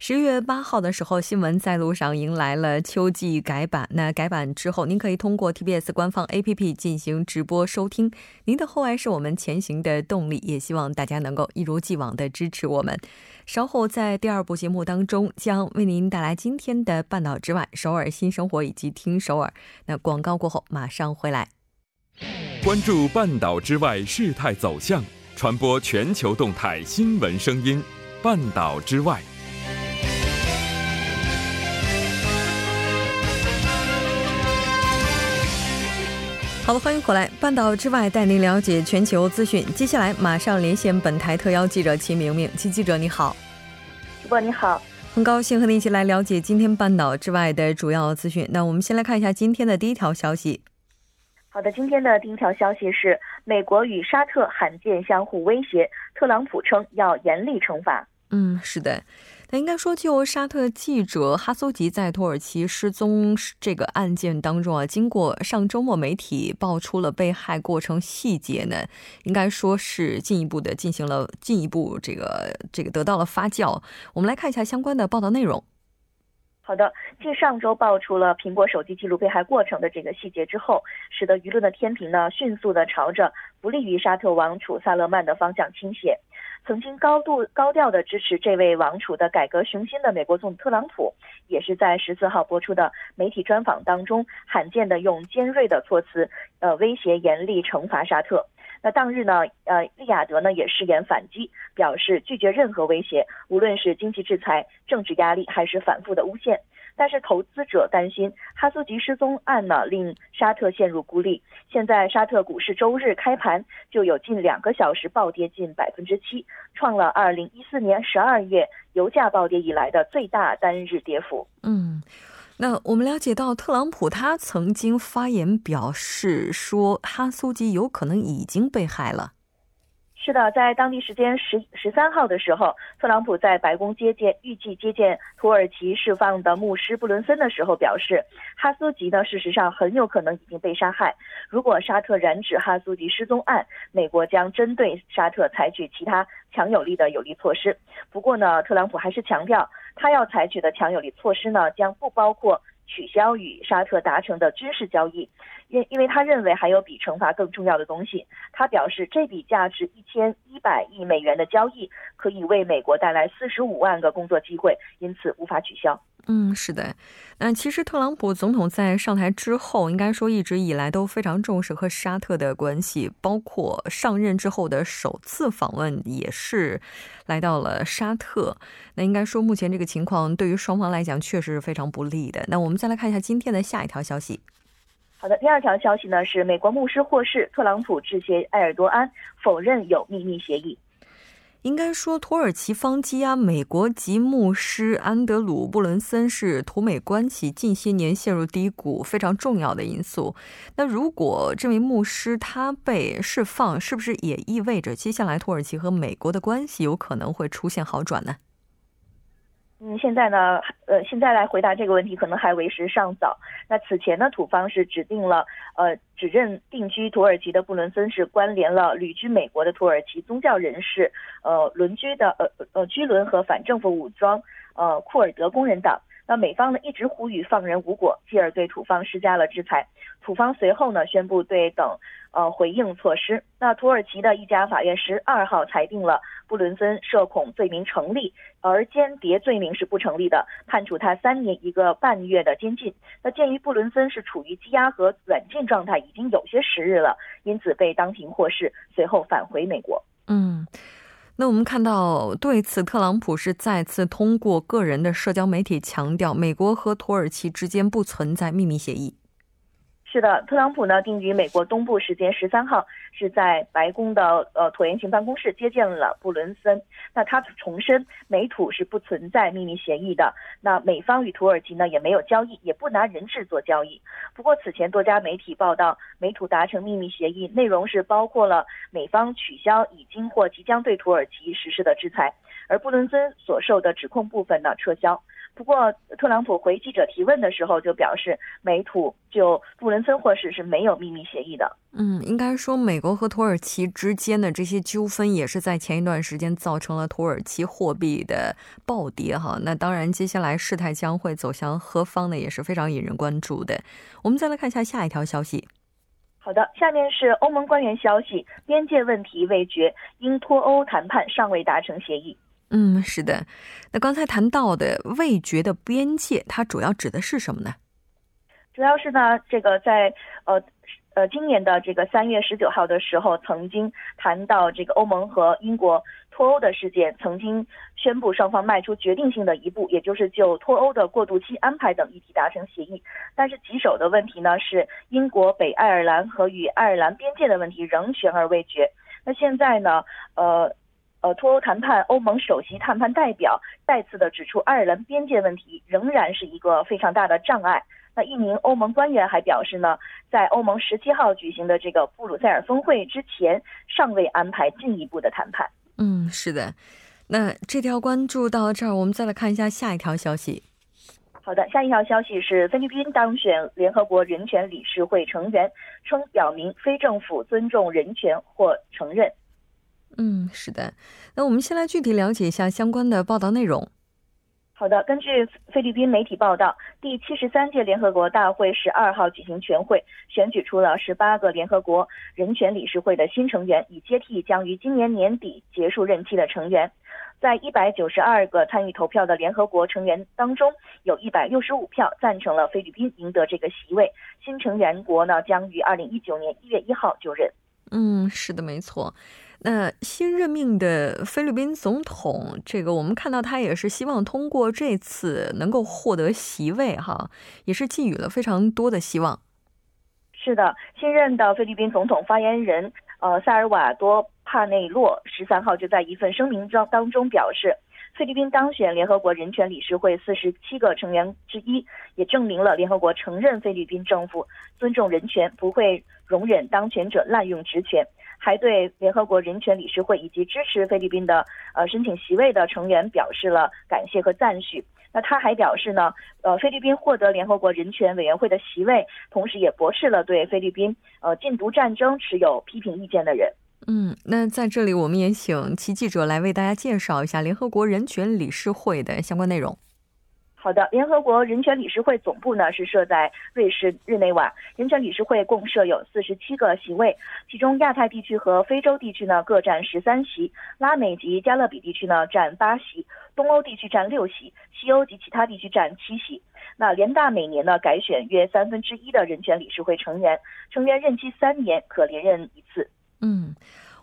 十月八号的时候，新闻在路上迎来了秋季改版。那改版之后，您可以通过 TBS 官方 APP 进行直播收听。您的厚爱是我们前行的动力，也希望大家能够一如既往的支持我们。稍后在第二部节目当中，将为您带来今天的半岛之外、首尔新生活以及听首尔。那广告过后马上回来。关注半岛之外事态走向，传播全球动态新闻声音。半岛之外，好了，欢迎回来。半岛之外带您了解全球资讯。接下来马上连线本台特邀记者齐明明，齐记者你好。主播你好，很高兴和您一起来了解今天半岛之外的主要资讯。那我们先来看一下今天的第一条消息。好的，今天的第一条消息是，美国与沙特罕见相互威胁，特朗普称要严厉惩罚。嗯，是的。那应该说，就沙特记者哈苏吉在土耳其失踪这个案件当中啊，经过上周末媒体爆出了被害过程细节呢，应该说是进一步的进行了进一步这个这个得到了发酵。我们来看一下相关的报道内容。好的，继上周爆出了苹果手机记录被害过程的这个细节之后，使得舆论的天平呢迅速的朝着不利于沙特王储萨勒曼的方向倾斜。曾经高度高调的支持这位王储的改革雄心的美国总统特朗普，也是在十四号播出的媒体专访当中，罕见的用尖锐的措辞，呃，威胁严厉惩罚沙特。那当日呢，呃，利雅得呢也誓言反击，表示拒绝任何威胁，无论是经济制裁、政治压力，还是反复的诬陷。但是投资者担心哈苏吉失踪案呢，令沙特陷入孤立。现在沙特股市周日开盘就有近两个小时暴跌近百分之七，创了二零一四年十二月油价暴跌以来的最大单日跌幅。嗯，那我们了解到，特朗普他曾经发言表示说，哈苏吉有可能已经被害了。是的，在当地时间十十三号的时候，特朗普在白宫接见预计接见土耳其释放的牧师布伦森的时候表示，哈苏吉呢事实上很有可能已经被杀害。如果沙特染指哈苏吉失踪案，美国将针对沙特采取其他强有力的有力措施。不过呢，特朗普还是强调，他要采取的强有力措施呢将不包括。取消与沙特达成的军事交易，因因为他认为还有比惩罚更重要的东西。他表示，这笔价值一千一百亿美元的交易可以为美国带来四十五万个工作机会，因此无法取消。嗯，是的。那其实特朗普总统在上台之后，应该说一直以来都非常重视和沙特的关系，包括上任之后的首次访问也是来到了沙特。那应该说目前这个情况对于双方来讲确实是非常不利的。那我们再来看一下今天的下一条消息。好的，第二条消息呢是美国牧师获释，特朗普致谢埃尔多安，否认有秘密协议。应该说，土耳其方羁押美国籍牧师安德鲁·布伦森是土美关系近些年陷入低谷非常重要的因素。那如果这位牧师他被释放，是不是也意味着接下来土耳其和美国的关系有可能会出现好转呢？嗯，现在呢，呃，现在来回答这个问题可能还为时尚早。那此前呢，土方是指定了，呃，指认定居土耳其的布伦森是关联了旅居美国的土耳其宗教人士，呃，轮居的，呃呃，居伦和反政府武装，呃，库尔德工人党。那美方呢一直呼吁放人无果，继而对土方施加了制裁。土方随后呢宣布对等呃回应措施。那土耳其的一家法院十二号裁定了布伦森涉恐罪名成立，而间谍罪名是不成立的，判处他三年一个半月的监禁。那鉴于布伦森是处于羁押和软禁状态已经有些时日了，因此被当庭获释，随后返回美国。嗯。那我们看到，对此，特朗普是再次通过个人的社交媒体强调，美国和土耳其之间不存在秘密协议。是的，特朗普呢定于美国东部时间十三号是在白宫的呃椭圆形办公室接见了布伦森。那他重申美土是不存在秘密协议的。那美方与土耳其呢也没有交易，也不拿人质做交易。不过此前多家媒体报道，美土达成秘密协议，内容是包括了美方取消已经或即将对土耳其实施的制裁，而布伦森所受的指控部分呢撤销。不过，特朗普回记者提问的时候就表示，美土就布伦森获释是没有秘密协议的。嗯，应该说，美国和土耳其之间的这些纠纷也是在前一段时间造成了土耳其货币的暴跌哈。那当然，接下来事态将会走向何方呢，也是非常引人关注的。我们再来看一下下一条消息。好的，下面是欧盟官员消息：边界问题未决，因脱欧谈判尚未达成协议。嗯，是的。那刚才谈到的味觉的边界，它主要指的是什么呢？主要是呢，这个在呃呃今年的这个三月十九号的时候，曾经谈到这个欧盟和英国脱欧的事件，曾经宣布双方迈出决定性的一步，也就是就脱欧的过渡期安排等议题达成协议。但是棘手的问题呢，是英国北爱尔兰和与爱尔兰边界的问题仍悬而未决。那现在呢，呃。呃，脱欧谈判，欧盟首席谈判代表再次的指出，爱尔兰边界问题仍然是一个非常大的障碍。那一名欧盟官员还表示呢，在欧盟十七号举行的这个布鲁塞尔峰会之前，尚未安排进一步的谈判。嗯，是的。那这条关注到这儿，我们再来看一下下一条消息。好的，下一条消息是菲律宾当选联合国人权理事会成员，称表明非政府尊重人权或承认。嗯，是的。那我们先来具体了解一下相关的报道内容。好的，根据菲律宾媒体报道，第七十三届联合国大会十二号举行全会，选举出了十八个联合国人权理事会的新成员，以接替将于今年年底结束任期的成员。在一百九十二个参与投票的联合国成员当中，有一百六十五票赞成了菲律宾赢得这个席位。新成员国呢，将于二零一九年一月一号就任。嗯，是的，没错。那新任命的菲律宾总统，这个我们看到他也是希望通过这次能够获得席位，哈，也是寄予了非常多的希望。是的，新任的菲律宾总统发言人呃萨尔瓦多帕内洛十三号就在一份声明中当中表示，菲律宾当选联合国人权理事会四十七个成员之一，也证明了联合国承认菲律宾政府尊重人权，不会容忍当权者滥用职权。还对联合国人权理事会以及支持菲律宾的呃申请席位的成员表示了感谢和赞许。那他还表示呢，呃，菲律宾获得联合国人权委员会的席位，同时也驳斥了对菲律宾呃禁毒战争持有批评意见的人。嗯，那在这里我们也请其记者来为大家介绍一下联合国人权理事会的相关内容。好的，联合国人权理事会总部呢是设在瑞士日内瓦。人权理事会共设有四十七个席位，其中亚太地区和非洲地区呢各占十三席，拉美及加勒比地区呢占八席，东欧地区占六席，西欧及其他地区占七席。那联大每年呢改选约三分之一的人权理事会成员，成员任期三年，可连任一次。嗯，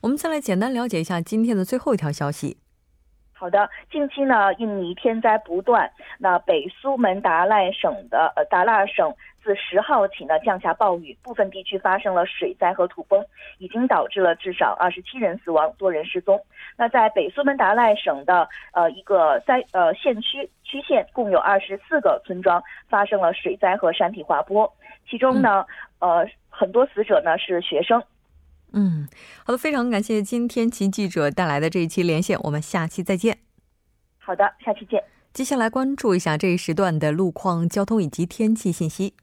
我们再来简单了解一下今天的最后一条消息。好的，近期呢，印尼天灾不断。那北苏门答腊省的呃达腊省自十号起呢降下暴雨，部分地区发生了水灾和土崩，已经导致了至少二十七人死亡，多人失踪。那在北苏门答腊省的呃一个灾呃县区区县，共有二十四个村庄发生了水灾和山体滑坡，其中呢呃很多死者呢是学生。嗯，好的，非常感谢今天其记者带来的这一期连线，我们下期再见。好的，下期见。接下来关注一下这一时段的路况、交通以及天气信息。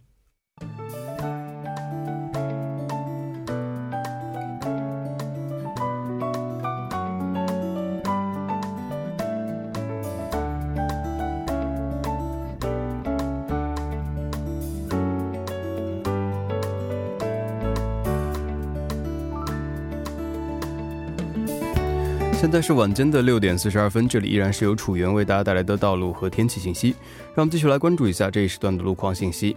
现在是晚间的六点四十二分，这里依然是由楚源为大家带来的道路和天气信息。让我们继续来关注一下这一时段的路况信息。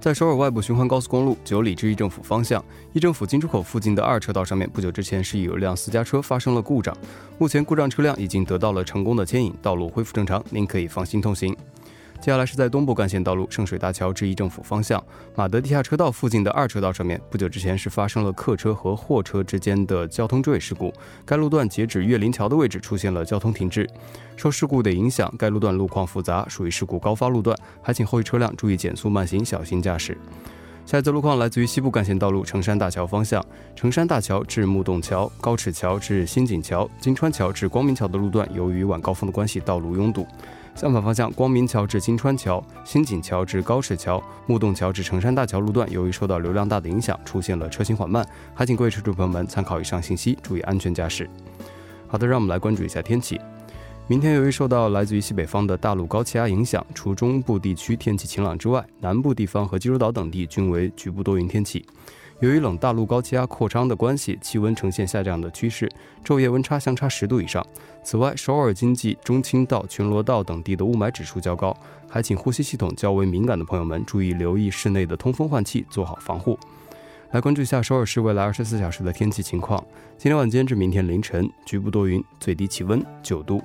在首尔外部循环高速公路九里至义政府方向，义政府进出口附近的二车道上面，不久之前是有一辆私家车发生了故障，目前故障车辆已经得到了成功的牵引，道路恢复正常，您可以放心通行。接下来是在东部干线道路圣水大桥至一政府方向马德地下车道附近的二车道上面，不久之前是发生了客车和货车之间的交通追尾事故，该路段截止岳林桥的位置出现了交通停滞。受事故的影响，该路段路况复杂，属于事故高发路段，还请后续车辆注意减速慢行，小心驾驶。下一则路况来自于西部干线道路成山大桥方向，成山大桥至木洞桥、高尺桥至新井桥、金川桥至光明桥的路段，由于晚高峰的关系，道路拥堵。相反方向，光明桥至金川桥、新锦桥至高尺桥、木洞桥至成山大桥路段，由于受到流量大的影响，出现了车行缓慢。还请各位车主朋友们参考以上信息，注意安全驾驶。好的，让我们来关注一下天气。明天由于受到来自于西北方的大陆高气压影响，除中部地区天气晴朗之外，南部地方和济州岛等地均为局部多云天气。由于冷大陆高气压扩张的关系，气温呈现下降的趋势，昼夜温差相差十度以上。此外，首尔经济、中青道、全罗道等地的雾霾指数较高，还请呼吸系统较为敏感的朋友们注意留意室内的通风换气，做好防护。来关注一下首尔市未来二十四小时的天气情况：今天晚间至明天凌晨，局部多云，最低气温九度。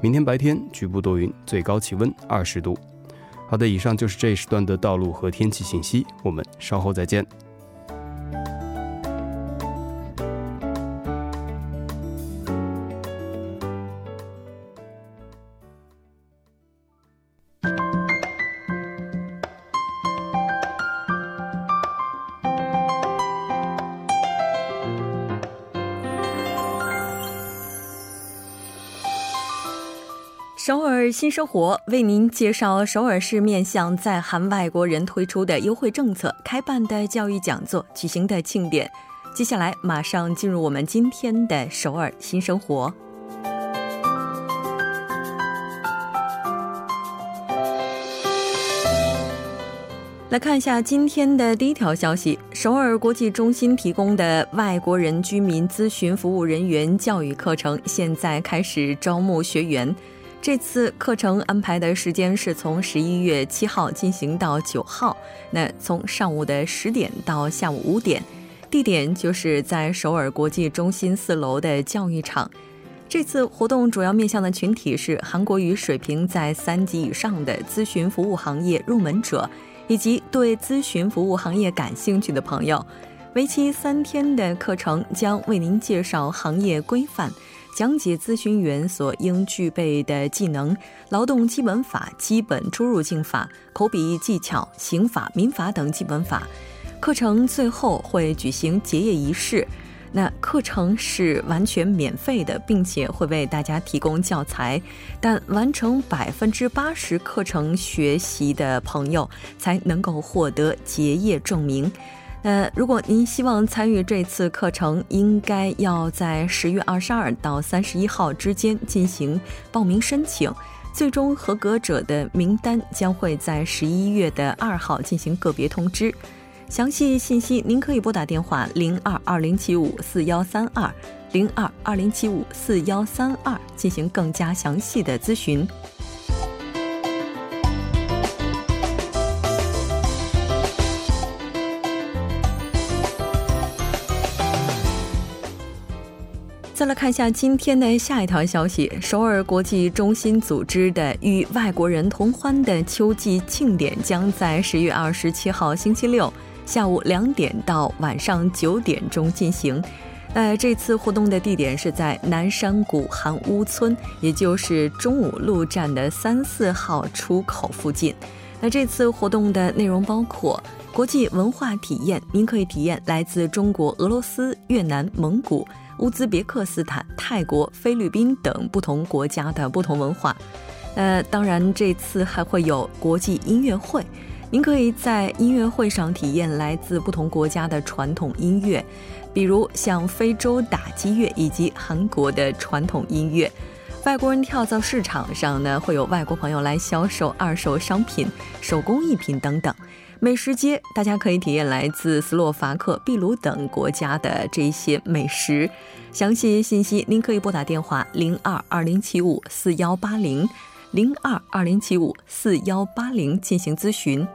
明天白天局部多云，最高气温二十度。好的，以上就是这一时段的道路和天气信息，我们稍后再见。首尔新生活为您介绍首尔市面向在韩外国人推出的优惠政策、开办的教育讲座、举行的庆典。接下来，马上进入我们今天的首尔新生活。来看一下今天的第一条消息：首尔国际中心提供的外国人居民咨询服务人员教育课程，现在开始招募学员。这次课程安排的时间是从十一月七号进行到九号，那从上午的十点到下午五点，地点就是在首尔国际中心四楼的教育场。这次活动主要面向的群体是韩国语水平在三级以上的咨询服务行业入门者，以及对咨询服务行业感兴趣的朋友。为期三天的课程将为您介绍行业规范。讲解咨询员所应具备的技能、劳动基本法、基本出入境法、口笔技巧、刑法、民法等基本法。课程最后会举行结业仪式。那课程是完全免费的，并且会为大家提供教材，但完成百分之八十课程学习的朋友才能够获得结业证明。呃，如果您希望参与这次课程，应该要在十月二十二到三十一号之间进行报名申请。最终合格者的名单将会在十一月的二号进行个别通知。详细信息您可以拨打电话零二二零七五四幺三二零二二零七五四幺三二进行更加详细的咨询。一下今天的下一条消息：首尔国际中心组织的与外国人同欢的秋季庆典将在十月二十七号星期六下午两点到晚上九点钟进行。呃，这次活动的地点是在南山谷韩屋村，也就是中武路站的三四号出口附近。那这次活动的内容包括国际文化体验，您可以体验来自中国、俄罗斯、越南、蒙古。乌兹别克斯坦、泰国、菲律宾等不同国家的不同文化。呃，当然这次还会有国际音乐会，您可以在音乐会上体验来自不同国家的传统音乐，比如像非洲打击乐以及韩国的传统音乐。外国人跳蚤市场上呢，会有外国朋友来销售二手商品、手工艺品等等。美食街，大家可以体验来自斯洛伐克、秘鲁等国家的这些美食。详细信息您可以拨打电话零二二零七五四幺八零零二二零七五四幺八零进行咨询。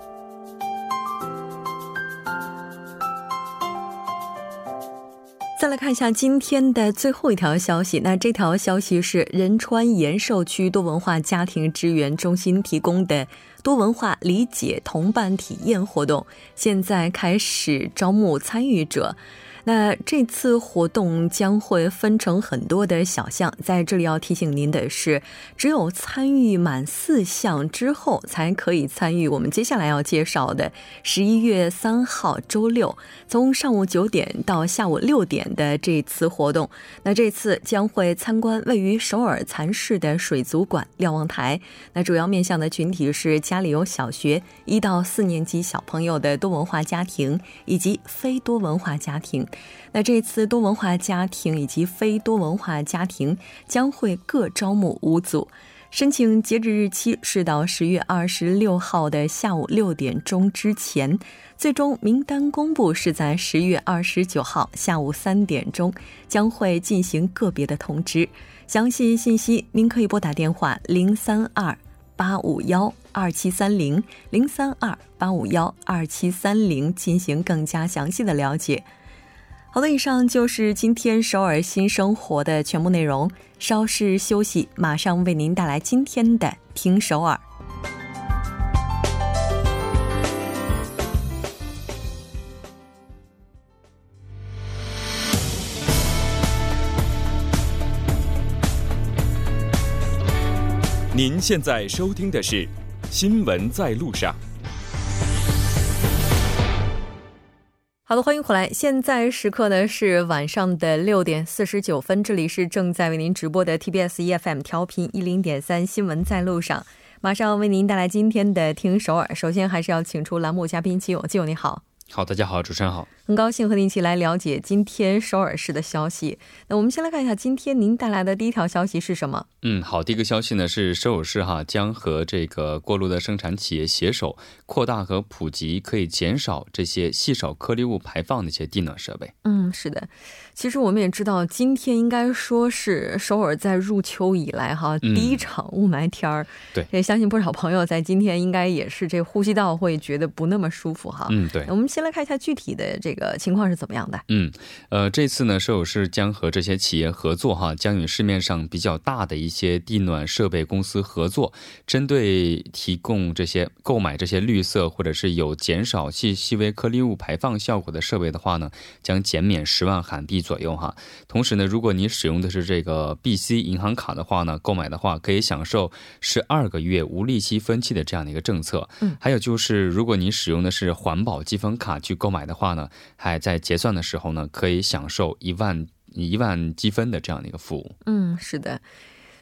看一下今天的最后一条消息。那这条消息是仁川延寿区多文化家庭支援中心提供的多文化理解同伴体验活动，现在开始招募参与者。那这次活动将会分成很多的小项，在这里要提醒您的是，只有参与满四项之后，才可以参与我们接下来要介绍的十一月三号周六，从上午九点到下午六点的这次活动。那这次将会参观位于首尔蚕市的水族馆瞭望台。那主要面向的群体是家里有小学一到四年级小朋友的多文化家庭以及非多文化家庭。那这次多文化家庭以及非多文化家庭将会各招募五组，申请截止日期是到十月二十六号的下午六点钟之前，最终名单公布是在十月二十九号下午三点钟，将会进行个别的通知。详细信息您可以拨打电话零三二八五幺二七三零零三二八五幺二七三零进行更加详细的了解。好的，以上就是今天首尔新生活的全部内容。稍事休息，马上为您带来今天的《听首尔》。您现在收听的是《新闻在路上》。好的，欢迎回来。现在时刻呢是晚上的六点四十九分，这里是正在为您直播的 TBS EFM 调频一零点三新闻在路上，马上为您带来今天的听首尔。首先还是要请出栏目嘉宾基友，基友你好。好，大家好，主持人好，很高兴和您一起来了解今天首尔市的消息。那我们先来看一下今天您带来的第一条消息是什么？嗯，好，第一个消息呢是首尔市哈将和这个锅炉的生产企业携手，扩大和普及可以减少这些细小颗粒物排放的一些地暖设备。嗯，是的。其实我们也知道，今天应该说是首尔在入秋以来哈第一场雾霾天儿。对，也相信不少朋友在今天应该也是这呼吸道会觉得不那么舒服哈。嗯，对。我们先来看一下具体的这个情况是怎么样的。嗯，呃，这次呢，舍友市将和这些企业合作哈，将与市面上比较大的一些地暖设备公司合作，针对提供这些购买这些绿色或者是有减少细细微颗粒物排放效果的设备的话呢，将减免十万韩币。左右哈，同时呢，如果你使用的是这个 BC 银行卡的话呢，购买的话可以享受十二个月无利息分期的这样的一个政策。嗯，还有就是，如果你使用的是环保积分卡去购买的话呢，还在结算的时候呢，可以享受一万一万积分的这样的一个服务。嗯，是的。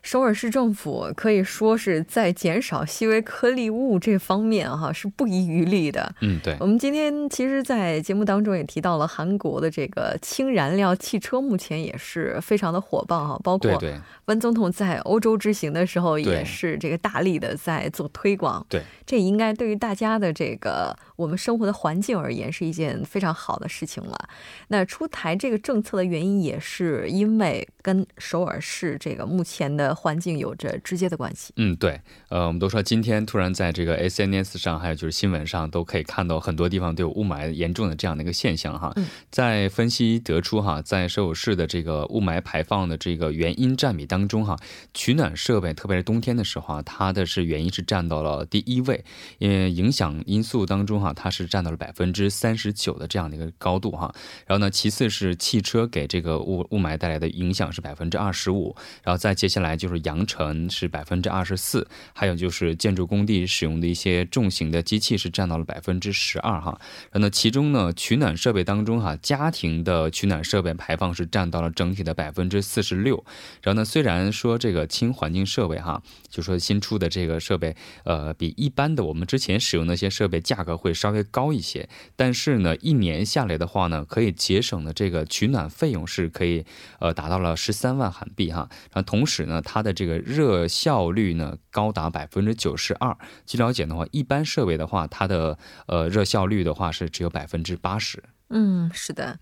首尔市政府可以说是在减少细微颗粒物这方面哈是不遗余力的。嗯，对。我们今天其实，在节目当中也提到了韩国的这个氢燃料汽车，目前也是非常的火爆哈。包括温总统在欧洲之行的时候，也是这个大力的在做推广。对，这应该对于大家的这个我们生活的环境而言，是一件非常好的事情了。那出台这个政策的原因，也是因为跟首尔市这个目前的。环境有着直接的关系。嗯，对，呃，我们都说今天突然在这个 SNS 上，还有就是新闻上，都可以看到很多地方都有雾霾严重的这样的一个现象哈。在分析得出哈，在首尔市的这个雾霾排放的这个原因占比当中哈，取暖设备，特别是冬天的时候啊，它的是原因是占到了第一位，因为影响因素当中哈，它是占到了百分之三十九的这样的一个高度哈。然后呢，其次是汽车给这个雾雾霾带来的影响是百分之二十五，然后再接下来。就是扬尘是百分之二十四，还有就是建筑工地使用的一些重型的机器是占到了百分之十二哈。然后呢，其中呢取暖设备当中哈，家庭的取暖设备排放是占到了整体的百分之四十六。然后呢，虽然说这个轻环境设备哈，就说新出的这个设备，呃，比一般的我们之前使用那些设备价格会稍微高一些，但是呢，一年下来的话呢，可以节省的这个取暖费用是可以呃达到了十三万韩币哈。然后同时呢，它的这个热效率呢高达百分之九十二。据了解的话，一般设备的话，它的呃热效率的话是只有百分之八十。嗯，是的。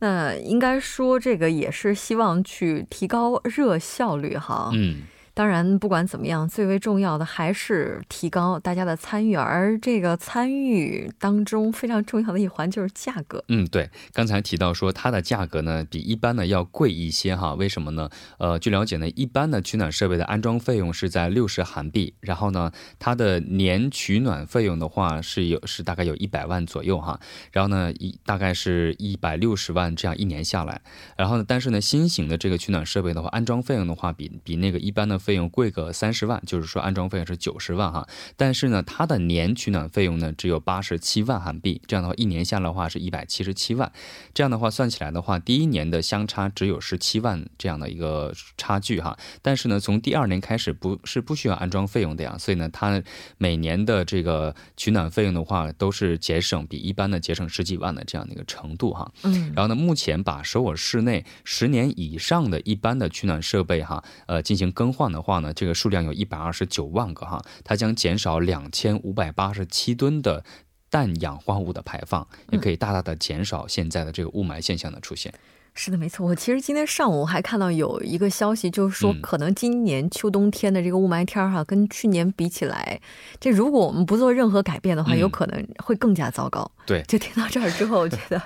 那应该说这个也是希望去提高热效率哈。嗯。当然，不管怎么样，最为重要的还是提高大家的参与，而这个参与当中非常重要的一环就是价格。嗯，对，刚才提到说它的价格呢比一般的要贵一些哈，为什么呢？呃，据了解呢，一般的取暖设备的安装费用是在六十韩币，然后呢，它的年取暖费用的话是有是大概有一百万左右哈，然后呢一大概是一百六十万这样一年下来，然后呢，但是呢新型的这个取暖设备的话，安装费用的话比比那个一般的。费用贵个三十万，就是说安装费用是九十万哈，但是呢，它的年取暖费用呢只有八十七万韩币，这样的话一年下来的话是一百七十七万，这样的话算起来的话，第一年的相差只有十七万这样的一个差距哈，但是呢，从第二年开始不是不需要安装费用的呀，所以呢，它每年的这个取暖费用的话都是节省比一般的节省十几万的这样的一个程度哈，嗯，然后呢，目前把首尔市内十年以上的一般的取暖设备哈，呃进行更换的。的话呢，这个数量有一百二十九万个哈，它将减少两千五百八十七吨的氮氧化物的排放，也可以大大的减少现在的这个雾霾现象的出现。是的，没错。我其实今天上午还看到有一个消息，就是说可能今年秋冬天的这个雾霾天儿哈，跟去年比起来，这如果我们不做任何改变的话，有可能会更加糟糕。对，就听到这儿之后，我觉得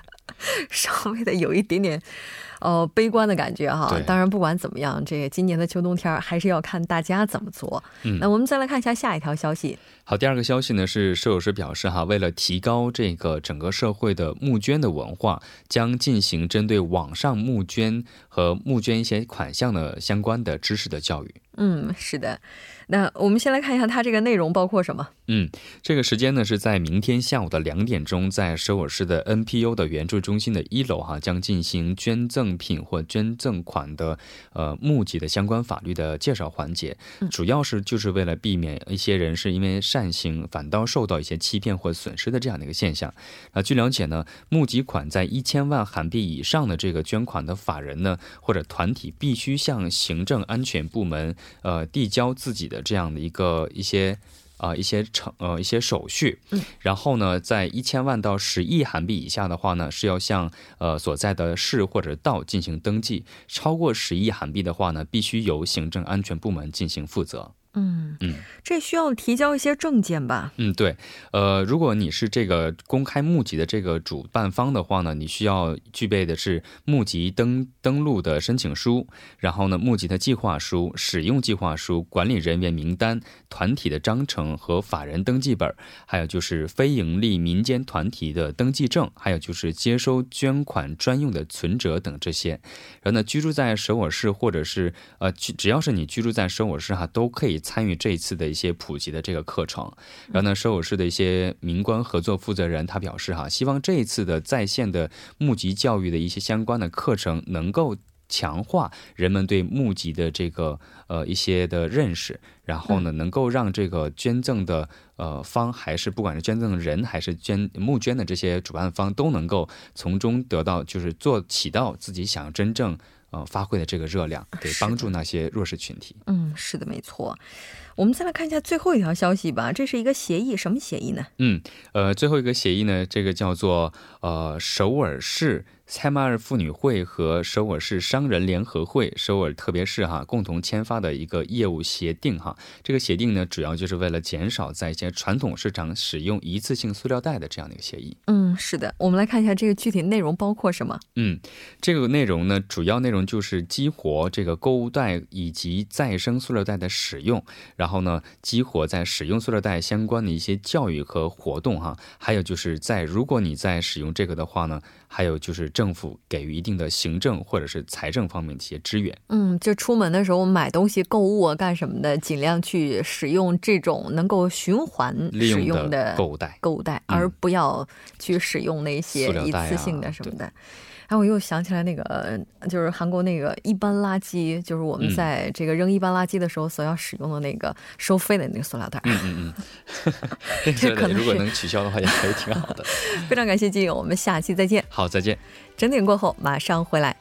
稍微的有一点点。呃，悲观的感觉哈。当然，不管怎么样，这个今年的秋冬天还是要看大家怎么做。嗯，那我们再来看一下下一条消息。好，第二个消息呢是舍友师表示哈，为了提高这个整个社会的募捐的文化，将进行针对网上募捐和募捐一些款项的相关的知识的教育。嗯，是的。那我们先来看一下它这个内容包括什么。嗯，这个时间呢是在明天下午的两点钟，在首尔市的 NPO 的援助中心的一楼哈，将进行捐赠品或捐赠款的呃募集的相关法律的介绍环节。主要是就是为了避免一些人是因为善行反倒受到一些欺骗或损失的这样的一个现象。啊，据了解呢，募集款在一千万韩币以上的这个捐款的法人呢或者团体，必须向行政安全部门呃递交自己的。这样的一个一些啊一些程呃一些手续，嗯，然后呢，在一千万到十亿韩币以下的话呢，是要向呃所在的市或者道进行登记；超过十亿韩币的话呢，必须由行政安全部门进行负责。嗯嗯，这需要提交一些证件吧？嗯，对，呃，如果你是这个公开募集的这个主办方的话呢，你需要具备的是募集登登录的申请书，然后呢，募集的计划书、使用计划书、管理人员名单、团体的章程和法人登记本，还有就是非营利民间团体的登记证，还有就是接收捐款专用的存折等这些。然后呢，居住在首尔市或者是呃，只要是你居住在首尔市哈，都可以。参与这一次的一些普及的这个课程，然后呢，首尔市的一些民官合作负责人他表示哈，希望这一次的在线的募集教育的一些相关的课程，能够强化人们对募集的这个呃一些的认识，然后呢，能够让这个捐赠的呃方还是不管是捐赠人还是捐募捐的这些主办方，都能够从中得到就是做起到自己想真正。呃，发挥的这个热量，给帮助那些弱势群体。嗯，是的，没错。我们再来看一下最后一条消息吧。这是一个协议，什么协议呢？嗯，呃，最后一个协议呢，这个叫做呃首尔市。蔡马尔妇女会和首尔市商人联合会首尔特别市哈共同签发的一个业务协定哈，这个协定呢主要就是为了减少在一些传统市场使用一次性塑料袋的这样的一个协议。嗯，是的，我们来看一下这个具体内容包括什么。嗯，这个内容呢主要内容就是激活这个购物袋以及再生塑料袋的使用，然后呢激活在使用塑料袋相关的一些教育和活动哈，还有就是在如果你在使用这个的话呢。还有就是政府给予一定的行政或者是财政方面的一些支援。嗯，就出门的时候买东西、购物啊，干什么的，尽量去使用这种能够循环使用的购物袋，购物袋，而不要去使用那些一次性的什么的。然后我又想起来那个，就是韩国那个一般垃圾，就是我们在这个扔一般垃圾的时候所要使用的那个收费的那个塑料袋。嗯嗯嗯，这可能如果能取消的话，也可以挺好的。非常感谢金友，我们下期再见。好，再见。整点过后马上回来。